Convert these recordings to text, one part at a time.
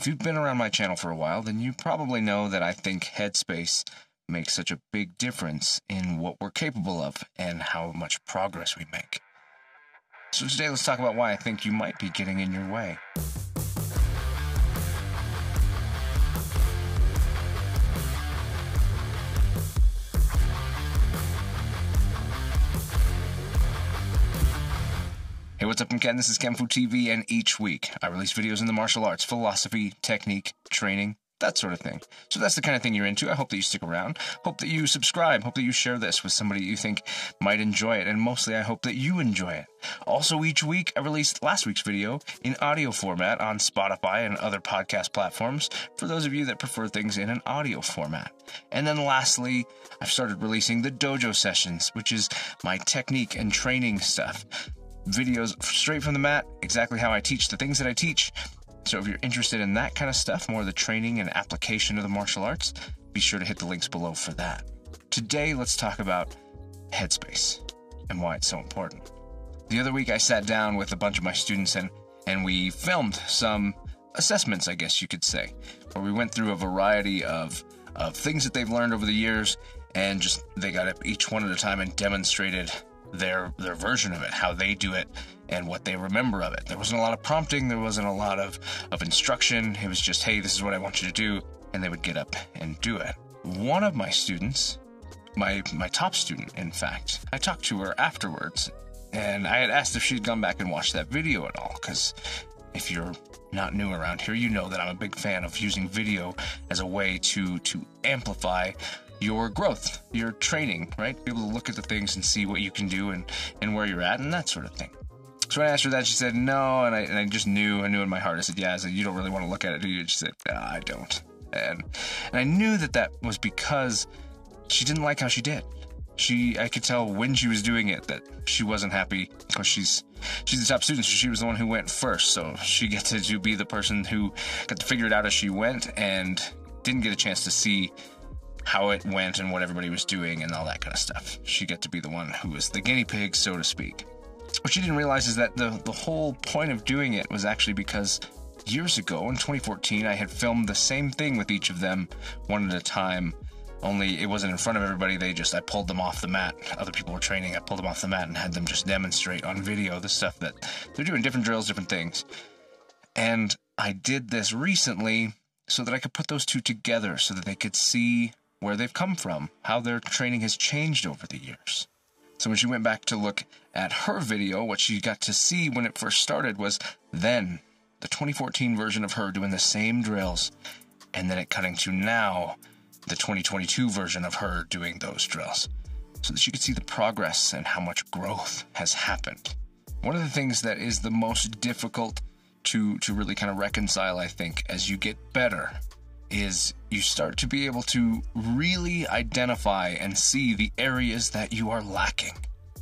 If you've been around my channel for a while, then you probably know that I think Headspace makes such a big difference in what we're capable of and how much progress we make. So today let's talk about why I think you might be getting in your way. What's up? I'm Ken. This is Kenfu TV, and each week I release videos in the martial arts, philosophy, technique, training, that sort of thing. So that's the kind of thing you're into. I hope that you stick around. Hope that you subscribe. Hope that you share this with somebody you think might enjoy it. And mostly, I hope that you enjoy it. Also, each week, I released last week's video in audio format on Spotify and other podcast platforms for those of you that prefer things in an audio format. And then lastly, I've started releasing the dojo sessions, which is my technique and training stuff videos straight from the mat, exactly how I teach the things that I teach. So if you're interested in that kind of stuff, more of the training and application of the martial arts, be sure to hit the links below for that. Today, let's talk about headspace and why it's so important. The other week, I sat down with a bunch of my students and, and we filmed some assessments, I guess you could say, where we went through a variety of, of things that they've learned over the years and just they got up each one at a time and demonstrated their their version of it, how they do it, and what they remember of it. There wasn't a lot of prompting, there wasn't a lot of, of instruction. It was just, hey, this is what I want you to do, and they would get up and do it. One of my students, my my top student, in fact, I talked to her afterwards, and I had asked if she'd gone back and watched that video at all, because if you're not new around here, you know that I'm a big fan of using video as a way to to amplify your growth, your training, right? Be able to look at the things and see what you can do and, and where you're at and that sort of thing. So when I asked her that, she said no, and I, and I just knew, I knew in my heart. I said, yeah. I said, you don't really want to look at it, do you? She said, no, I don't. And and I knew that that was because she didn't like how she did. She, I could tell when she was doing it that she wasn't happy because she's she's the top student, so she was the one who went first. So she got to be the person who got to figure it out as she went and didn't get a chance to see how it went and what everybody was doing and all that kind of stuff. She got to be the one who was the guinea pig, so to speak. What she didn't realize is that the, the whole point of doing it was actually because years ago in 2014, I had filmed the same thing with each of them one at a time. Only it wasn't in front of everybody. They just, I pulled them off the mat. Other people were training. I pulled them off the mat and had them just demonstrate on video the stuff that they're doing different drills, different things. And I did this recently so that I could put those two together so that they could see where they've come from, how their training has changed over the years. So when she went back to look at her video, what she got to see when it first started was then the 2014 version of her doing the same drills, and then it cutting to now the 2022 version of her doing those drills, so that she could see the progress and how much growth has happened. One of the things that is the most difficult to to really kind of reconcile, I think, as you get better is you start to be able to really identify and see the areas that you are lacking.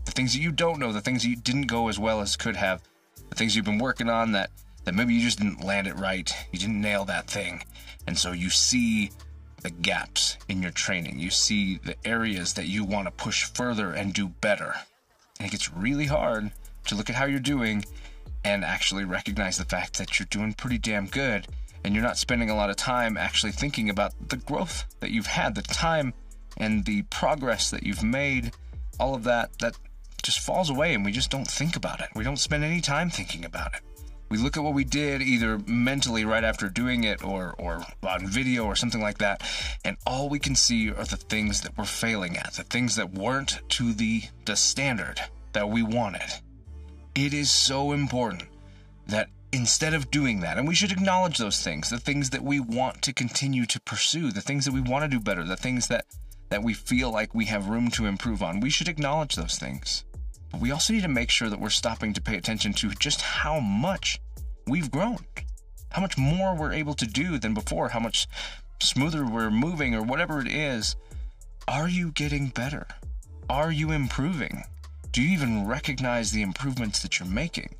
The things that you don't know, the things that you didn't go as well as could have, the things you've been working on that, that maybe you just didn't land it right, you didn't nail that thing. And so you see the gaps in your training, you see the areas that you want to push further and do better. And it gets really hard to look at how you're doing and actually recognize the fact that you're doing pretty damn good and you're not spending a lot of time actually thinking about the growth that you've had, the time and the progress that you've made, all of that, that just falls away and we just don't think about it. We don't spend any time thinking about it. We look at what we did either mentally right after doing it or, or on video or something like that, and all we can see are the things that we're failing at, the things that weren't to the, the standard that we wanted. It is so important that instead of doing that, and we should acknowledge those things, the things that we want to continue to pursue, the things that we want to do better, the things that that we feel like we have room to improve on. We should acknowledge those things. But we also need to make sure that we're stopping to pay attention to just how much we've grown. How much more we're able to do than before, how much smoother we're moving or whatever it is. Are you getting better? Are you improving? Do you even recognize the improvements that you're making?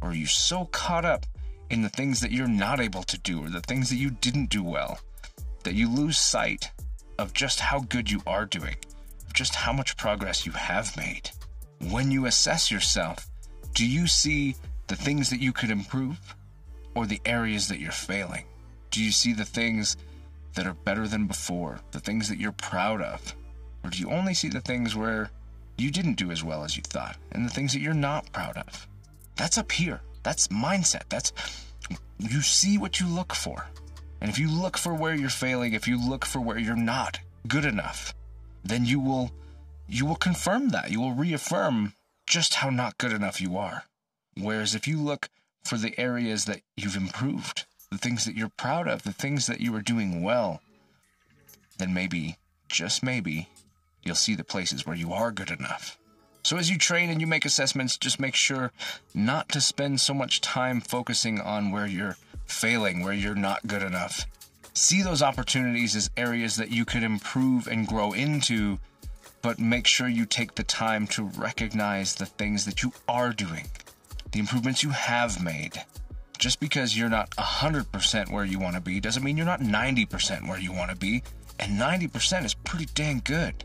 Or are you so caught up in the things that you're not able to do or the things that you didn't do well that you lose sight of just how good you are doing, just how much progress you have made? When you assess yourself, do you see the things that you could improve or the areas that you're failing? Do you see the things that are better than before, the things that you're proud of? Or do you only see the things where you didn't do as well as you thought and the things that you're not proud of? That's up here. That's mindset. That's you see what you look for. And if you look for where you're failing, if you look for where you're not good enough, then you will you will confirm that. You will reaffirm just how not good enough you are. Whereas if you look for the areas that you've improved, the things that you're proud of, the things that you are doing well, then maybe, just maybe, you'll see the places where you are good enough. So as you train and you make assessments, just make sure not to spend so much time focusing on where you're failing, where you're not good enough. See those opportunities as areas that you could improve and grow into, but make sure you take the time to recognize the things that you are doing, the improvements you have made. Just because you're not 100% where you want to be doesn't mean you're not 90% where you want to be, and 90% is pretty dang good.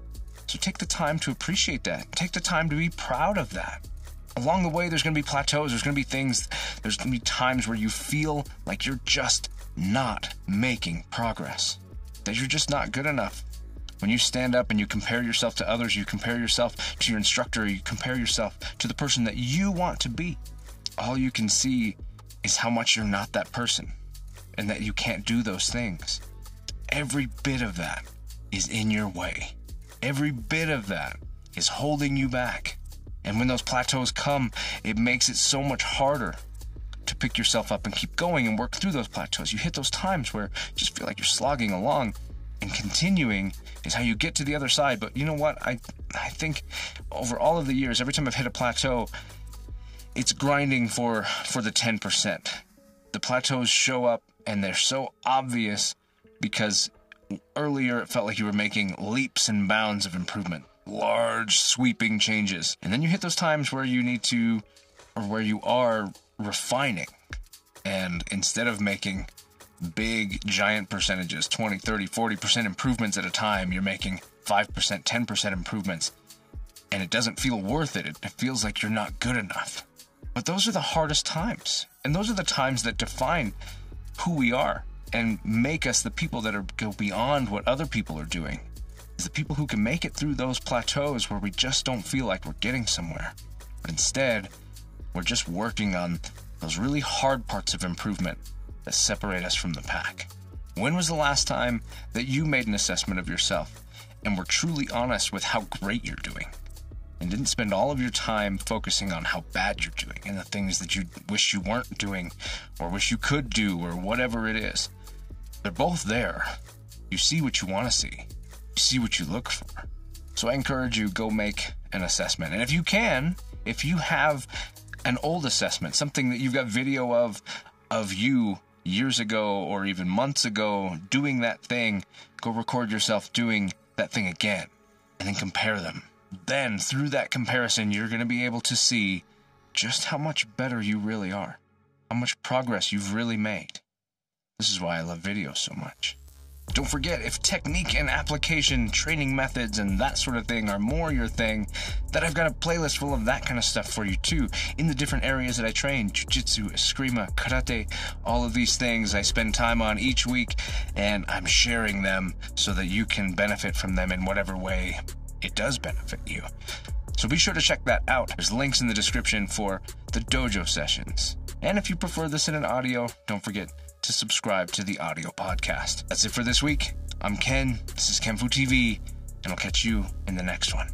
So take the time to appreciate that. Take the time to be proud of that. Along the way, there's going to be plateaus. There's going to be things, there's going to be times where you feel like you're just not making progress, that you're just not good enough. When you stand up and you compare yourself to others, you compare yourself to your instructor, you compare yourself to the person that you want to be, all you can see is how much you're not that person and that you can't do those things. Every bit of that is in your way. Every bit of that is holding you back. And when those plateaus come, it makes it so much harder to pick yourself up and keep going and work through those plateaus. You hit those times where you just feel like you're slogging along and continuing is how you get to the other side. But you know what? I I think over all of the years, every time I've hit a plateau, it's grinding for for the 10%. The plateaus show up and they're so obvious because earlier it felt like you were making leaps and bounds of improvement large sweeping changes. And then you hit those times where you need to, or where you are refining. And instead of making big, giant percentages 20, 30, 40% improvements at a time, you're making 5%, 10% improvements. And it doesn't feel worth it. It feels like you're not good enough. But those are the hardest times. And those are the times that define who we are and make us the people that are go beyond what other people are doing the people who can make it through those plateaus where we just don't feel like we're getting somewhere. But instead, we're just working on those really hard parts of improvement that separate us from the pack. When was the last time that you made an assessment of yourself and were truly honest with how great you're doing? And didn't spend all of your time focusing on how bad you're doing and the things that you wish you weren't doing or wish you could do or whatever it is. They're both there. You see what you want to see You see what you look for. So I encourage you go make an assessment. And if you can, if you have an old assessment, something that you've got video of of you years ago or even months ago doing that thing, go record yourself doing that thing again and then compare them. Then through that comparison, you're going to be able to see just how much better you really are, how much progress you've really made. This is why I love video so much. Don't forget, if technique and application, training methods, and that sort of thing are more your thing, that I've got a playlist full of that kind of stuff for you too. In the different areas that I train jiu-jitsu, eskrima, karate, all of these things I spend time on each week, and I'm sharing them so that you can benefit from them in whatever way it does benefit you. So be sure to check that out. There's links in the description for the dojo sessions. And if you prefer this in an audio, don't forget to subscribe to the audio podcast. That's it for this week. I'm Ken. This is Kenfu TV, and I'll catch you in the next one.